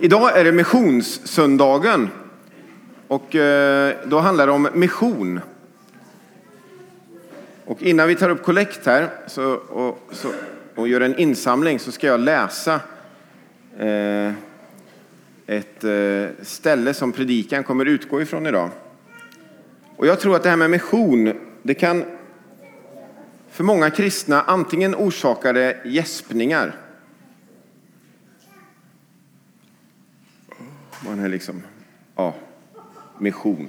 Idag är det missionssöndagen och eh, då handlar det om mission. Och innan vi tar upp kollekt här så, och, så, och gör en insamling så ska jag läsa eh, ett eh, ställe som predikan kommer utgå ifrån idag. Och jag tror att det här med mission, det kan för många kristna antingen orsaka det gäspningar. Man är liksom, ja, mission.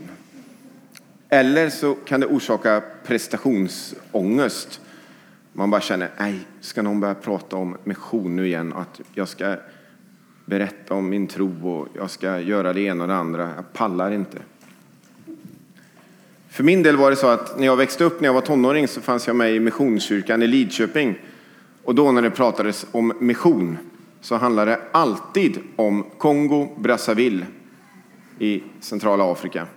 Eller så kan det orsaka prestationsångest. Man bara känner, nej, ska någon börja prata om mission nu igen? Att jag ska berätta om min tro och jag ska göra det ena och det andra. Jag pallar inte. För min del var det så att när jag växte upp, när jag var tonåring, så fanns jag med i Missionskyrkan i Lidköping. Och då när det pratades om mission så handlar det alltid om Kongo, Brazzaville i centrala Afrika.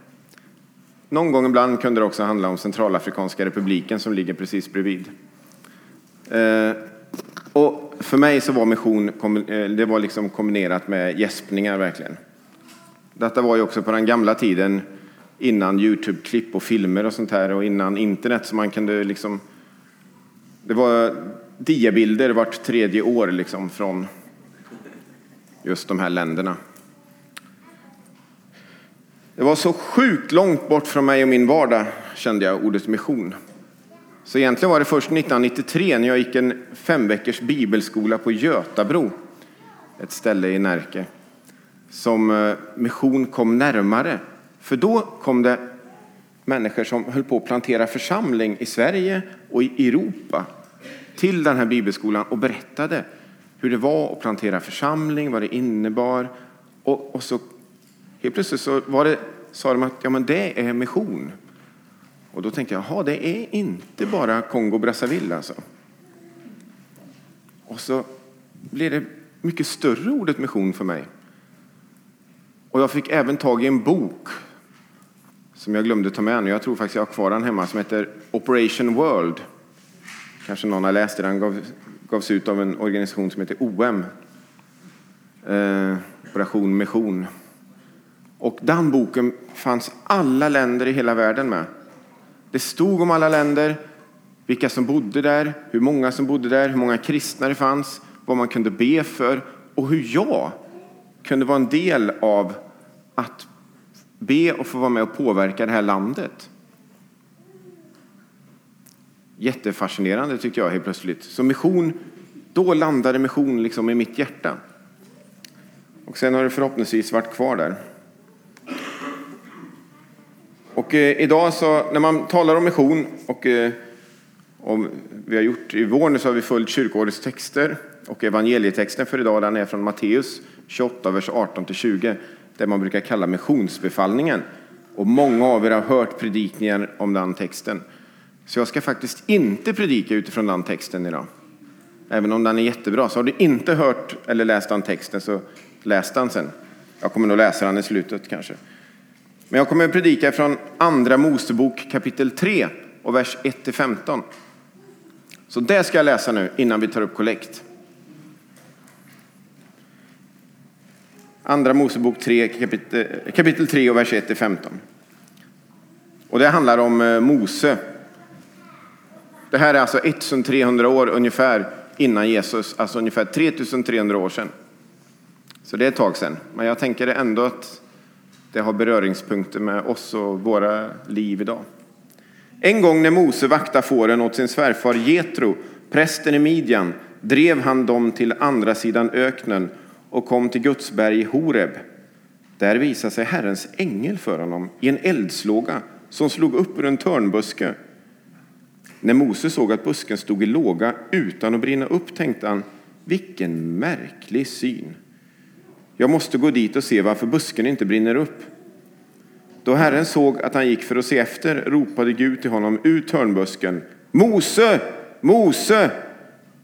Någon gång ibland kunde det också handla om Centralafrikanska republiken som ligger precis bredvid. Eh, och för mig så var mission eh, det var liksom kombinerat med gäspningar verkligen. Detta var ju också på den gamla tiden innan Youtube-klipp och filmer och sånt här och innan internet så man kunde liksom... Det var diabilder vart tredje år liksom från just de här länderna. Det var så sjukt långt bort från mig och min vardag, kände jag, ordet mission. Så egentligen var det först 1993 när jag gick en fem veckors bibelskola på Götabro, ett ställe i Närke, som eh, mission kom närmare. För då kom det människor som höll på att plantera församling i Sverige och i Europa till den här bibelskolan och berättade hur det var att plantera församling, vad det innebar. Och, och så helt plötsligt så var det, sa de att ja, men det är mission. Och då tänkte jag, jaha, det är inte bara Kongo-Brazzaville alltså. Och så blev det mycket större ordet mission för mig. Och jag fick även tag i en bok som jag glömde ta med nu. Jag tror faktiskt jag har kvar den hemma som heter Operation World. Kanske någon har läst den. Den gavs ut av en organisation som heter OM. Eh, Operation Mission. Och den boken fanns alla länder i hela världen med. Det stod om alla länder, vilka som bodde där, hur många som bodde där, hur många kristna det fanns, vad man kunde be för och hur jag kunde vara en del av att be och få vara med och påverka det här landet. Jättefascinerande tyckte jag helt plötsligt. Så mission, då landade mission liksom i mitt hjärta. Och sen har det förhoppningsvis varit kvar där. Och eh, idag så, när man talar om mission och eh, om vi har gjort i vår nu, så har vi följt kyrkoårets texter och evangelietexten för idag den är från Matteus 28, vers 18-20 det man brukar kalla missionsbefallningen. Och många av er har hört predikningar om den texten. Så jag ska faktiskt inte predika utifrån den texten idag. Även om den är jättebra. Så har du inte hört eller läst den texten så läs den sen. Jag kommer nog läsa den i slutet kanske. Men jag kommer att predika från Andra Mosebok kapitel 3 och vers 1-15. Så det ska jag läsa nu innan vi tar upp kollekt. Andra Mosebok 3, eh, kapitel, kapitel 3 och vers 1-15. Och det handlar om eh, Mose. Det här är alltså 1300 år ungefär innan Jesus, alltså ungefär 3300 år sedan. Så det är ett tag sedan. Men jag tänker ändå att det har beröringspunkter med oss och våra liv idag. En gång när Mose vaktade fåren åt sin svärfar Jetro, prästen i Midjan, drev han dem till andra sidan öknen och kom till Guds berg Horeb. Där visade sig Herrens ängel för honom i en eldslåga som slog upp ur en törnbuske. När Mose såg att busken stod i låga utan att brinna upp tänkte han, vilken märklig syn. Jag måste gå dit och se varför busken inte brinner upp. Då Herren såg att han gick för att se efter ropade Gud till honom ur törnbusken. Mose! Mose!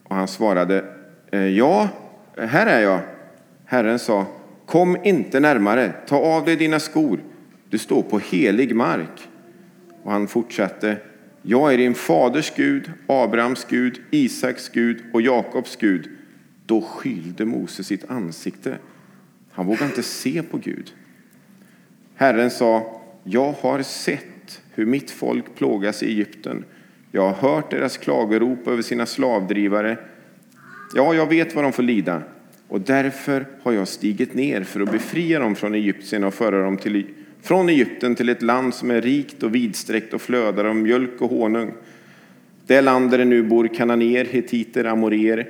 Och han svarade, eh, ja, här är jag. Herren sa, kom inte närmare, ta av dig dina skor, du står på helig mark. Och han fortsatte, jag är din faders Gud, Abrahams Gud, Isaks Gud och Jakobs Gud. Då skylde Mose sitt ansikte Han vågade inte se på Gud. Herren sa, jag har sett hur mitt folk plågas i Egypten. Jag har hört deras klagorop över sina slavdrivare. Ja, jag vet vad de får lida och därför har jag stigit ner för att befria dem från Egypten och föra dem till, från Egypten till ett land som är rikt och vidsträckt och flödar av mjölk och honung. Det land där det nu bor kananer, hetiter, amorer,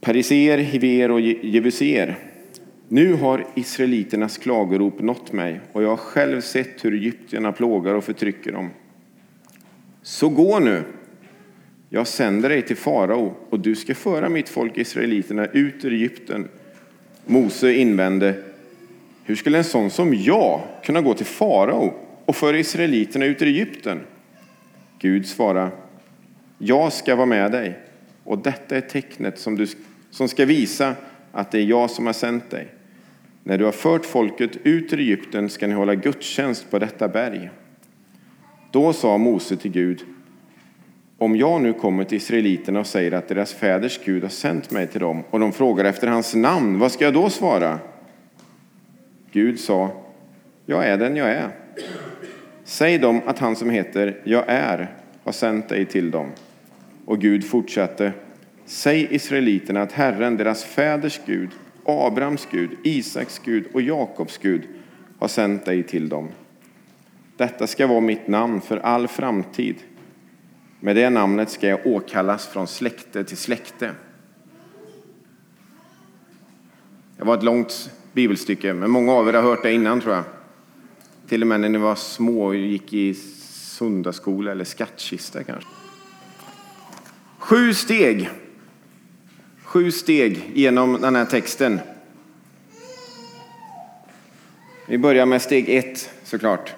periser, hiver och jebuser. Nu har israeliternas klagorop nått mig och jag har själv sett hur egyptierna plågar och förtrycker dem. Så gå nu, jag sänder dig till farao och du ska föra mitt folk israeliterna ut ur Egypten. Mose invände, hur skulle en sån som jag kunna gå till farao och föra israeliterna ut ur Egypten? Gud svarade, jag ska vara med dig och detta är tecknet som, du, som ska visa att det är jag som har sänt dig. När du har fört folket ut ur Egypten ska ni hålla gudstjänst på detta berg. Då sa Mose till Gud, om jag nu kommer till israeliterna och säger att deras fäders Gud har sänt mig till dem och de frågar efter hans namn, vad ska jag då svara? Gud sa, jag är den jag är. Säg dem att han som heter Jag är har sänt dig till dem. Och Gud fortsatte, säg israeliterna att Herren, deras fäders Gud, Abrahams Gud, Isaks Gud och Jakobs Gud har sänt dig till dem. Detta ska vara mitt namn för all framtid. Med det namnet ska jag åkallas från släkte till släkte. Det var ett långt bibelstycke, men många av er har hört det innan tror jag. Till och med när ni var små och gick i söndagsskola eller skattkista kanske. Sju steg. Sju steg genom den här texten. Vi börjar med steg ett såklart.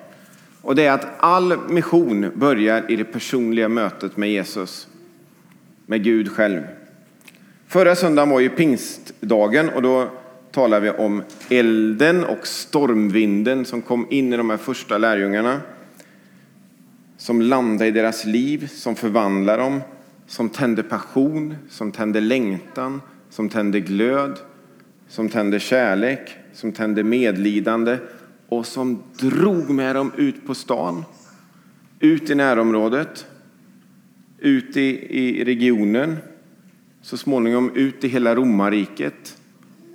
Och det är att all mission börjar i det personliga mötet med Jesus, med Gud själv. Förra söndagen var ju pingstdagen och då talar vi om elden och stormvinden som kom in i de här första lärjungarna. Som landade i deras liv, som förvandlade dem, som tände passion, som tände längtan, som tände glöd, som tände kärlek, som tände medlidande och som drog med dem ut på stan, ut i närområdet, ut i, i regionen, så småningom ut i hela romarriket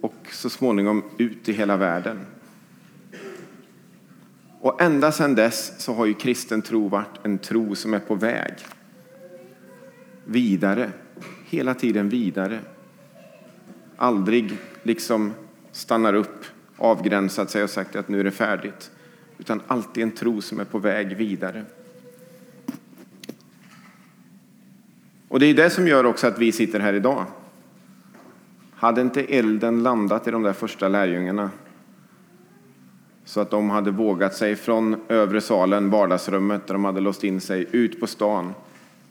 och så småningom ut i hela världen. Och ända sedan dess så har ju kristen tro varit en tro som är på väg vidare, hela tiden vidare. Aldrig liksom stannar upp avgränsat sig och sagt att nu är det färdigt. Utan alltid en tro som är på väg vidare. Och det är det som gör också att vi sitter här idag. Hade inte elden landat i de där första lärjungarna så att de hade vågat sig från övre salen, vardagsrummet där de hade låst in sig, ut på stan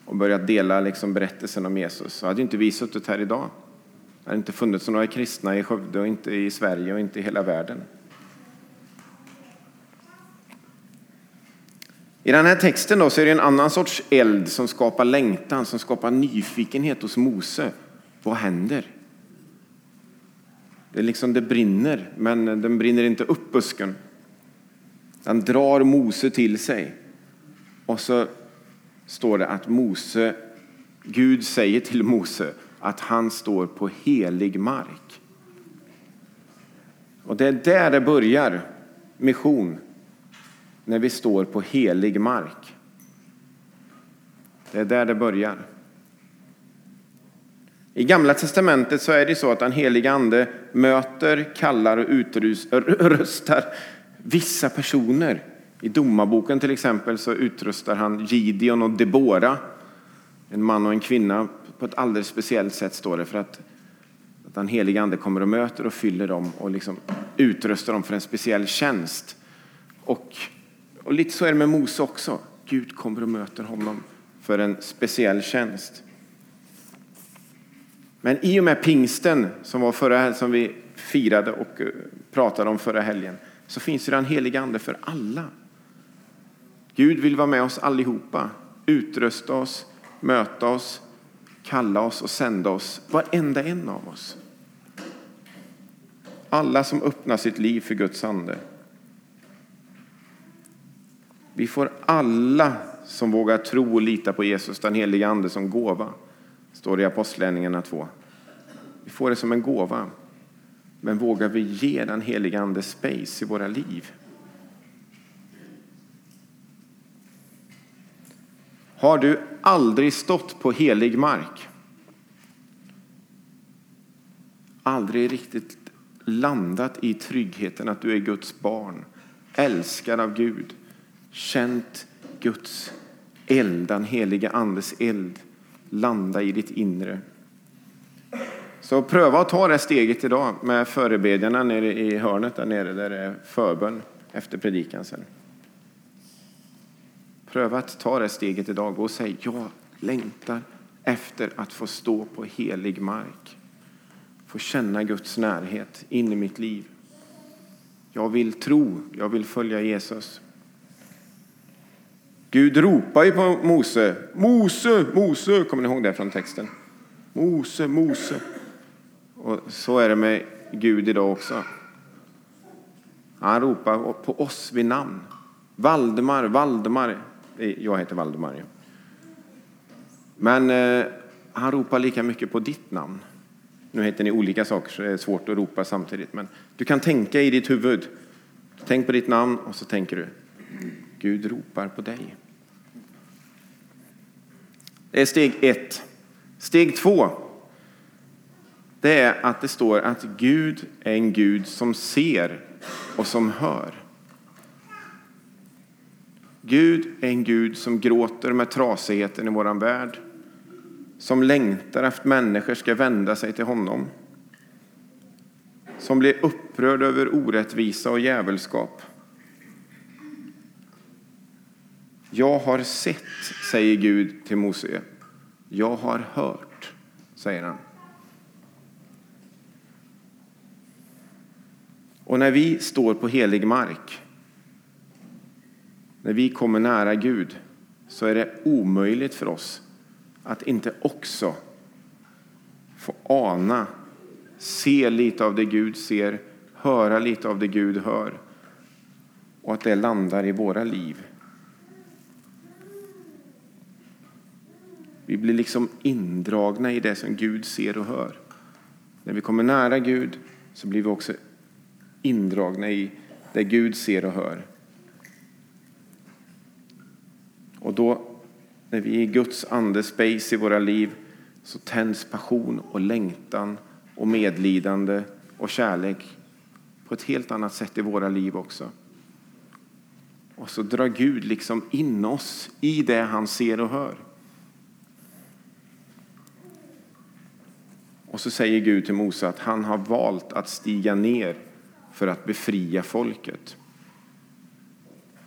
och börjat dela liksom berättelsen om Jesus så hade inte vi suttit här idag. Det hade inte funnits några kristna i Skövde och inte i Sverige och inte i hela världen. I den här texten då så är det en annan sorts eld som skapar längtan, som skapar nyfikenhet hos Mose. Vad händer? Det, liksom, det brinner, men den brinner inte upp busken. Den drar Mose till sig. Och så står det att Mose, Gud säger till Mose, att han står på helig mark. Och det är där det börjar, mission, när vi står på helig mark. Det är där det börjar. I Gamla testamentet så är det så att den helige Ande möter, kallar och utrustar vissa personer. I Domarboken till exempel så utrustar han Gideon och Debora, en man och en kvinna på ett alldeles speciellt sätt står det för att, att den helige Ande kommer och möter och fyller dem och liksom utrustar dem för en speciell tjänst. Och, och lite så är det med Mose också. Gud kommer och möter honom för en speciell tjänst. Men i och med pingsten som, var förra, som vi firade och eh, pratade om förra helgen så finns ju den helige Ande för alla. Gud vill vara med oss allihopa, utrusta oss, möta oss, kalla oss och sända oss, varenda en av oss. Alla som öppnar sitt liv för Guds ande. Vi får alla som vågar tro och lita på Jesus, den heliga Ande, som gåva. Står det i Apostlagärningarna 2. Vi får det som en gåva. Men vågar vi ge den helige Ande space i våra liv? Har du aldrig stått på helig mark? Aldrig riktigt landat i tryggheten att du är Guds barn, älskad av Gud, känt Guds eld, den helige Andes eld, landa i ditt inre. Så pröva att ta det steget idag med förebedjarna nere i hörnet där nere där det är förbön efter predikan sen. Pröva att ta det steget idag och säg jag längtar efter att få stå på helig mark. Få känna Guds närhet in i mitt liv. Jag vill tro, jag vill följa Jesus. Gud ropar ju på Mose. Mose, Mose! Kommer ni ihåg det från texten? Mose, Mose. Och så är det med Gud idag också. Han ropar på oss vid namn. Valdemar, Valdemar. Eh, jag heter Valdemar. Men eh, han ropar lika mycket på ditt namn. Nu heter ni olika saker så det är svårt att ropa samtidigt. Men du kan tänka i ditt huvud. Tänk på ditt namn och så tänker du. Gud ropar på dig. Det är steg ett. Steg två. Det är att det står att Gud är en Gud som ser och som hör. Gud är en Gud som gråter med trasigheten i vår värld. Som längtar efter att människor ska vända sig till honom. Som blir upprörd över orättvisa och djävulskap. Jag har sett, säger Gud till Mose. Jag har hört, säger han. Och när vi står på helig mark, när vi kommer nära Gud, så är det omöjligt för oss att inte också få ana, se lite av det Gud ser, höra lite av det Gud hör och att det landar i våra liv. Vi blir liksom indragna i det som Gud ser och hör. När vi kommer nära Gud så blir vi också indragna i det Gud ser och hör. Och då, när vi är i Guds ande space i våra liv, så tänds passion och längtan och medlidande och kärlek på ett helt annat sätt i våra liv också. Och så drar Gud liksom in oss i det han ser och hör. Och så säger Gud till Mose att han har valt att stiga ner för att befria folket.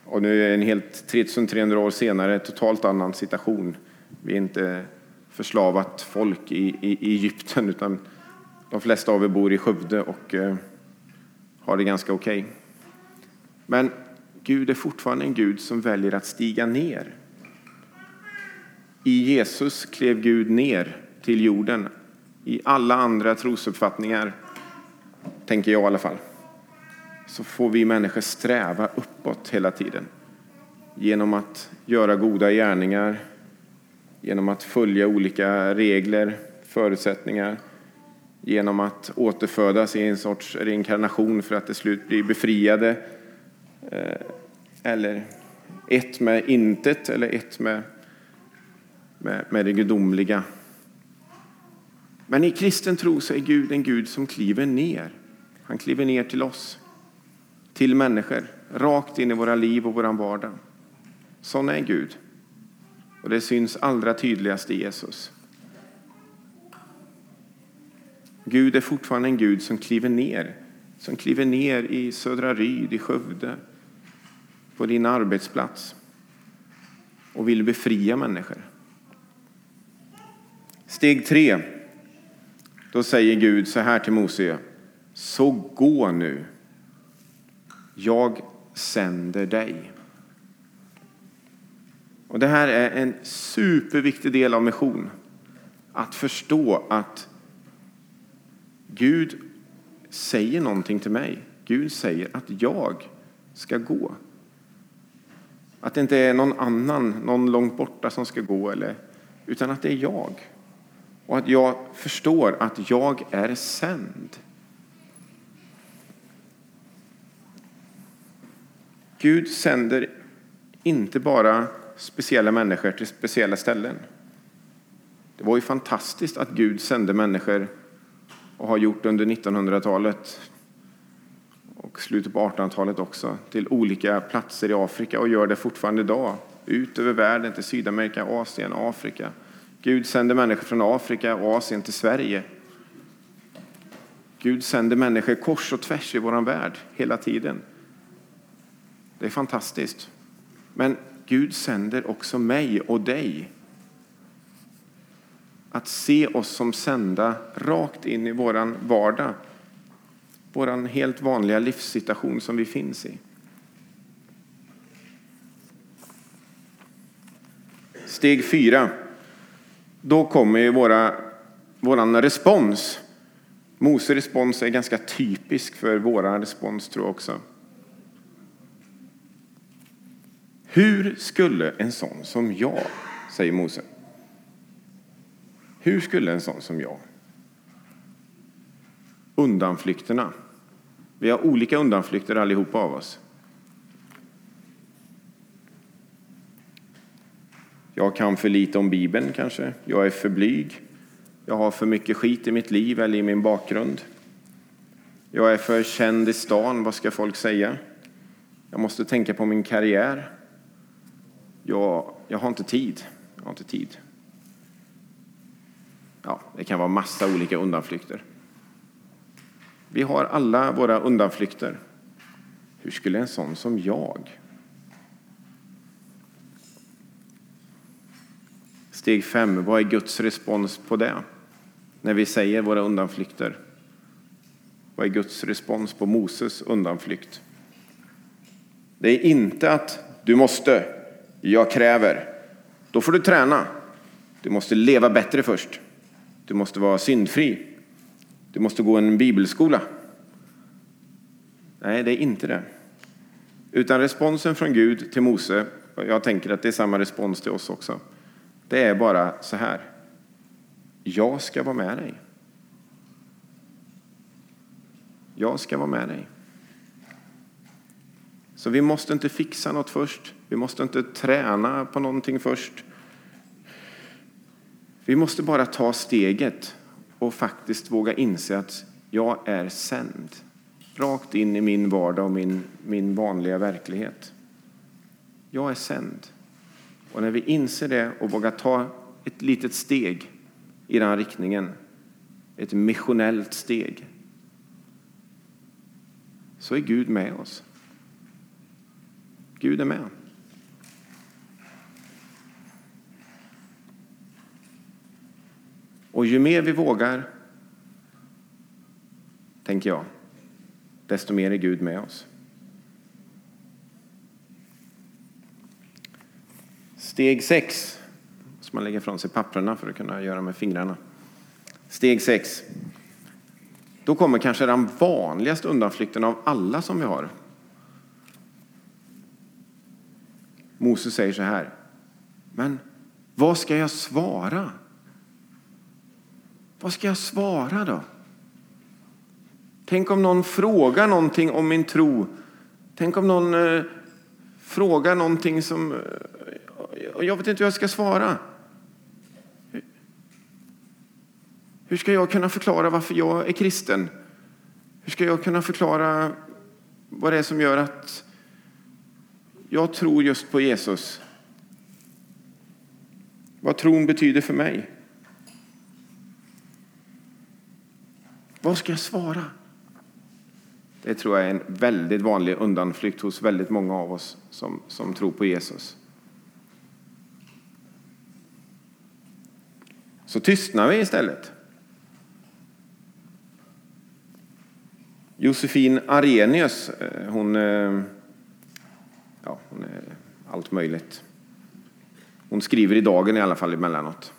Och nu är det en helt 3300 år senare totalt annan situation. Vi är inte förslavat folk i, i, i Egypten utan de flesta av er bor i Skövde och eh, har det ganska okej. Okay. Men Gud är fortfarande en Gud som väljer att stiga ner. I Jesus klev Gud ner till jorden. I alla andra trosuppfattningar, tänker jag i alla fall, så får vi människor sträva uppåt hela tiden. Genom att göra goda gärningar, genom att följa olika regler, förutsättningar, genom att återfödas i en sorts reinkarnation för att till slut bli befriade. Eh, eller ett med intet eller ett med, med, med det gudomliga. Men i kristen tro så är Gud en Gud som kliver ner. Han kliver ner till oss till människor, rakt in i våra liv och vår vardag. Sån är Gud. Och det syns allra tydligast i Jesus. Gud är fortfarande en Gud som kliver ner. Som kliver ner i Södra Ryd, i Skövde, på din arbetsplats och vill befria människor. Steg tre. Då säger Gud så här till Mose. Så gå nu jag sänder dig. Och Det här är en superviktig del av mission. Att förstå att Gud säger någonting till mig. Gud säger att jag ska gå. Att det inte är någon annan, någon långt borta som ska gå, eller, utan att det är jag. Och att jag förstår att jag är sänd. Gud sänder inte bara speciella människor till speciella ställen. Det var ju fantastiskt att Gud sände människor och har gjort under 1900-talet och slutet på 1800-talet också till olika platser i Afrika och gör det fortfarande idag. Ut över världen till Sydamerika, Asien, Afrika. Gud sänder människor från Afrika och Asien till Sverige. Gud sänder människor kors och tvärs i vår värld hela tiden. Det är fantastiskt. Men Gud sänder också mig och dig att se oss som sända rakt in i vår vardag. Vår helt vanliga livssituation som vi finns i. Steg fyra. Då kommer våra, våran respons. Mose respons är ganska typisk för vår respons tror jag också. Hur skulle en sån som jag, säger Mose. Hur skulle en sån som jag? Undanflykterna. Vi har olika undanflykter allihopa av oss. Jag kan för lite om Bibeln kanske. Jag är för blyg. Jag har för mycket skit i mitt liv eller i min bakgrund. Jag är för känd i stan. Vad ska folk säga? Jag måste tänka på min karriär. Jag, jag har inte tid. Jag har inte tid. Ja, det kan vara massa olika undanflykter. Vi har alla våra undanflykter. Hur skulle en sån som jag? Steg fem, vad är Guds respons på det? När vi säger våra undanflykter. Vad är Guds respons på Moses undanflykt? Det är inte att du måste, jag kräver. Då får du träna. Du måste leva bättre först. Du måste vara syndfri. Du måste gå en bibelskola. Nej, det är inte det. Utan responsen från Gud till Mose, jag tänker att det är samma respons till oss också. Det är bara så här. Jag ska vara med dig. Jag ska vara med dig. Så vi måste inte fixa något först. Vi måste inte träna på någonting först. Vi måste bara ta steget och faktiskt våga inse att jag är sänd. Rakt in i min vardag och min, min vanliga verklighet. Jag är sänd. Och när vi inser det och vågar ta ett litet steg i den riktningen, ett missionellt steg, så är Gud med oss. Gud är med. Och ju mer vi vågar, tänker jag, desto mer är Gud med oss. Steg 6, som man lägger ifrån sig papperna för att kunna göra med fingrarna. Steg 6, Då kommer kanske den vanligaste undanflykten av alla som vi har. Moses säger så här. Men vad ska jag svara? Vad ska jag svara då? Tänk om någon frågar någonting om min tro. Tänk om någon eh, frågar någonting som... Eh, och jag vet inte hur jag ska svara. Hur ska jag kunna förklara varför jag är kristen? Hur ska jag kunna förklara vad det är som gör att jag tror just på Jesus? Vad tron betyder för mig? Vad ska jag svara? Det tror jag är en väldigt vanlig undanflykt hos väldigt många av oss som, som tror på Jesus. Så tystnar vi istället. Josefin Arrhenius, eh, hon, eh, ja, hon är allt möjligt. Hon skriver i Dagen i alla fall emellanåt.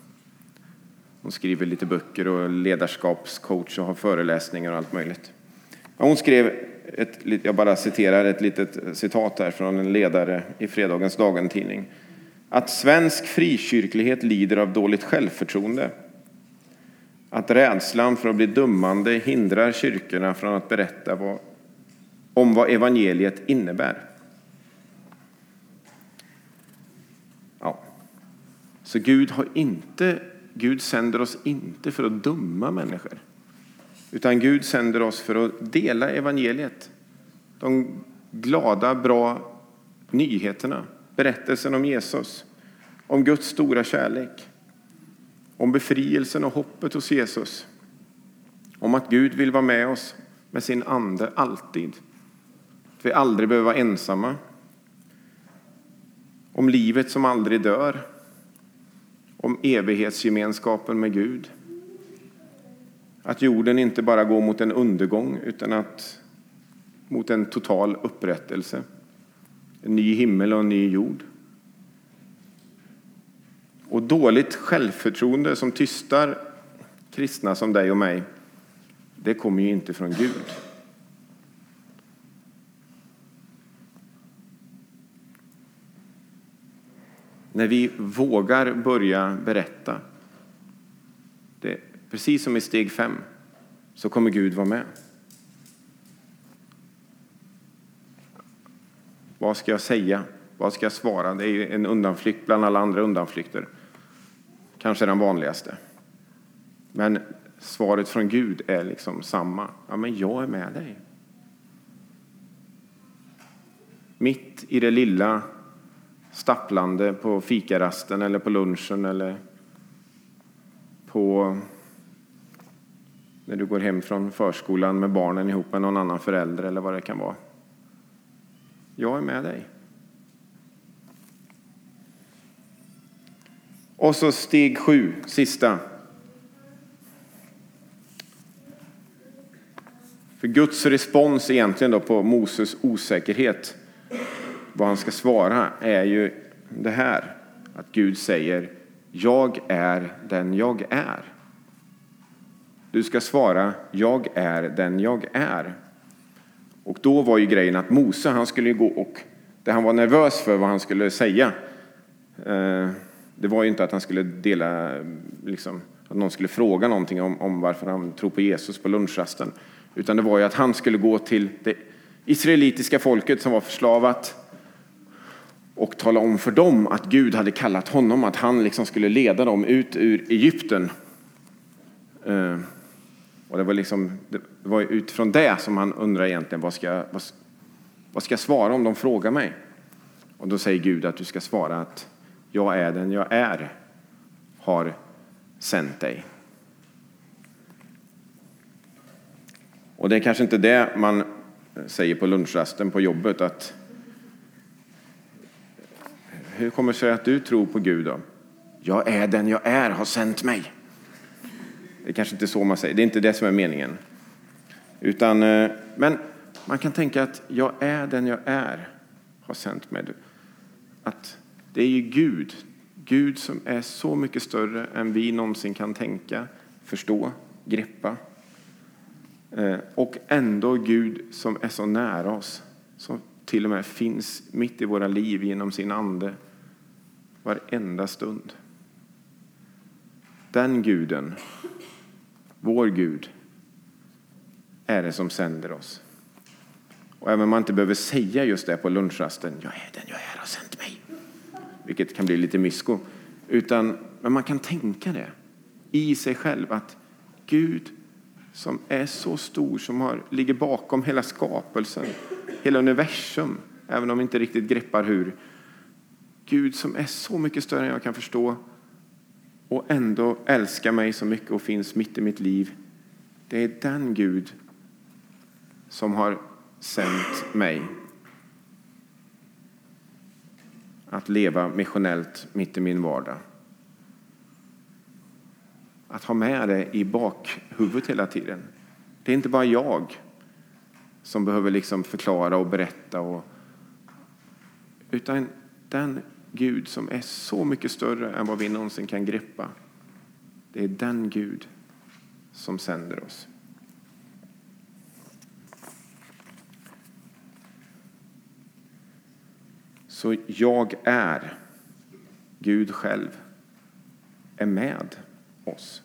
Hon skriver lite böcker och ledarskapscoach och har föreläsningar och allt möjligt. Hon skrev, ett, jag bara citerar ett litet citat här från en ledare i fredagens Dagen-tidning. Att svensk frikyrklighet lider av dåligt självförtroende. Att rädslan för att bli dömande hindrar kyrkorna från att berätta vad, om vad evangeliet innebär. Ja. Så Gud, har inte, Gud sänder oss inte för att döma människor. Utan Gud sänder oss för att dela evangeliet. De glada, bra nyheterna. Berättelsen om Jesus. Om Guds stora kärlek. Om befrielsen och hoppet hos Jesus. Om att Gud vill vara med oss med sin ande alltid. Att vi aldrig behöver vara ensamma. Om livet som aldrig dör. Om evighetsgemenskapen med Gud. Att jorden inte bara går mot en undergång utan att mot en total upprättelse. En ny himmel och en ny jord. Och dåligt självförtroende som tystar kristna som dig och mig, det kommer ju inte från Gud. När vi vågar börja berätta det Precis som i steg fem så kommer Gud vara med. Vad ska jag säga? Vad ska jag svara? Det är en undanflykt bland alla andra undanflykter. Kanske den vanligaste. Men svaret från Gud är liksom samma. Ja, men jag är med dig. Mitt i det lilla stapplande på fikarasten eller på lunchen eller på när du går hem från förskolan med barnen ihop med någon annan förälder eller vad det kan vara. Jag är med dig. Och så steg sju, sista. För Guds respons egentligen då på Moses osäkerhet, vad han ska svara, är ju det här. Att Gud säger, jag är den jag är. Du ska svara, jag är den jag är. Och då var ju grejen att Mose, han skulle ju gå och det han var nervös för vad han skulle säga, eh, det var ju inte att han skulle dela, liksom, att någon skulle fråga någonting om, om varför han tror på Jesus på lunchrasten, utan det var ju att han skulle gå till det israelitiska folket som var förslavat och tala om för dem att Gud hade kallat honom, att han liksom skulle leda dem ut ur Egypten. Eh, och det var, liksom, det var utifrån det som han undrar egentligen vad ska, vad, vad ska jag svara om de frågar mig? Och då säger Gud att du ska svara att jag är den jag är, har sänt dig. Och det är kanske inte det man säger på lunchrasten på jobbet att hur kommer det sig att du tror på Gud då? Jag är den jag är, har sänt mig. Det är kanske inte så man säger, det är inte det som är meningen. Utan, eh, men man kan tänka att jag är den jag är, har sänt mig. Att det är ju Gud, Gud som är så mycket större än vi någonsin kan tänka, förstå, greppa. Eh, och ändå Gud som är så nära oss, som till och med finns mitt i våra liv genom sin ande varenda stund. Den guden vår Gud är det som sänder oss. Och även om man inte behöver säga just det på lunchrasten, jag är den jag är, har sänt mig. Vilket kan bli lite mysko. Utan, men man kan tänka det i sig själv att Gud som är så stor, som har, ligger bakom hela skapelsen, hela universum, även om vi inte riktigt greppar hur. Gud som är så mycket större än jag kan förstå, och ändå älskar mig så mycket och finns mitt i mitt liv. Det är den Gud som har sänt mig att leva missionellt mitt i min vardag. Att ha med det i bakhuvudet hela tiden. Det är inte bara jag som behöver liksom förklara och berätta. Och, utan den Gud som är så mycket större än vad vi någonsin kan greppa. Det är den Gud som sänder oss. Så jag är, Gud själv, är med oss.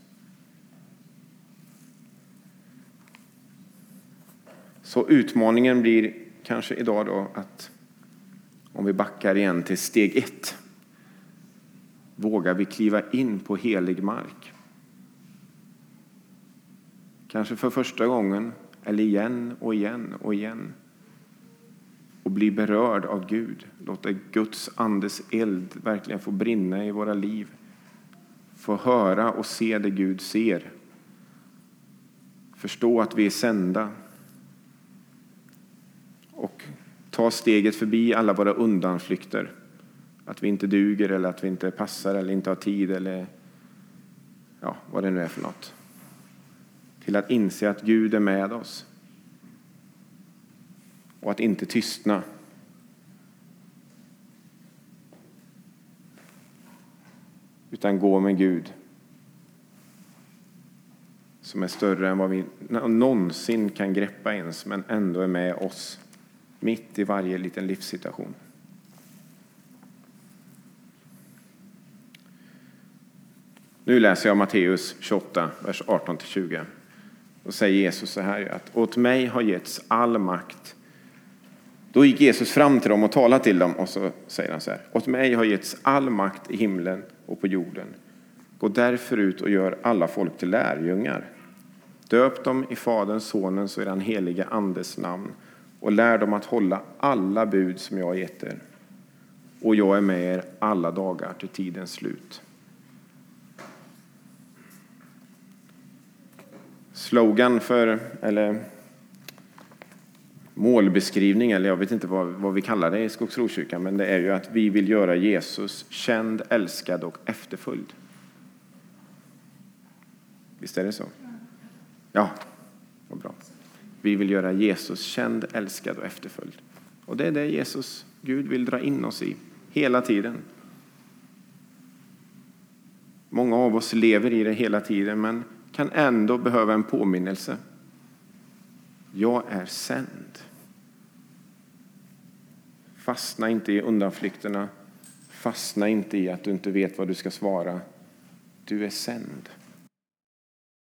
Så utmaningen blir kanske idag då att om vi backar igen till steg ett. Vågar vi kliva in på helig mark? Kanske för första gången, eller igen och igen och igen. Och bli berörd av Gud. Låta Guds andes eld verkligen få brinna i våra liv. Få höra och se det Gud ser. Förstå att vi är sända. Och ta steget förbi alla våra undanflykter. Att vi inte duger eller att vi inte passar eller inte har tid eller ja, vad det nu är för något. Till att inse att Gud är med oss. Och att inte tystna. Utan gå med Gud. Som är större än vad vi någonsin kan greppa ens, men ändå är med oss mitt i varje liten livssituation. Nu läser jag Matteus 28, vers 18-20. Då säger Jesus så här att åt mig har getts all makt. Då gick Jesus fram till dem och talade till dem och så säger han så här. Åt mig har getts all makt i himlen och på jorden. Gå därför ut och gör alla folk till lärjungar. Döp dem i Faderns, Sonens och den helige Andes namn och lär dem att hålla alla bud som jag har gett er. Och jag är med er alla dagar till tidens slut. Slogan för, eller målbeskrivning, eller jag vet inte vad, vad vi kallar det i Skogsrokyrkan, men det är ju att vi vill göra Jesus känd, älskad och efterföljd. Visst är det så? Ja, vad bra. Vi vill göra Jesus känd, älskad och efterföljd. Och det är det Jesus, Gud, vill dra in oss i hela tiden. Många av oss lever i det hela tiden, men kan ändå behöva en påminnelse. Jag är sänd. Fastna inte i undanflykterna. Fastna inte i att du inte vet vad du ska svara. Du är sänd.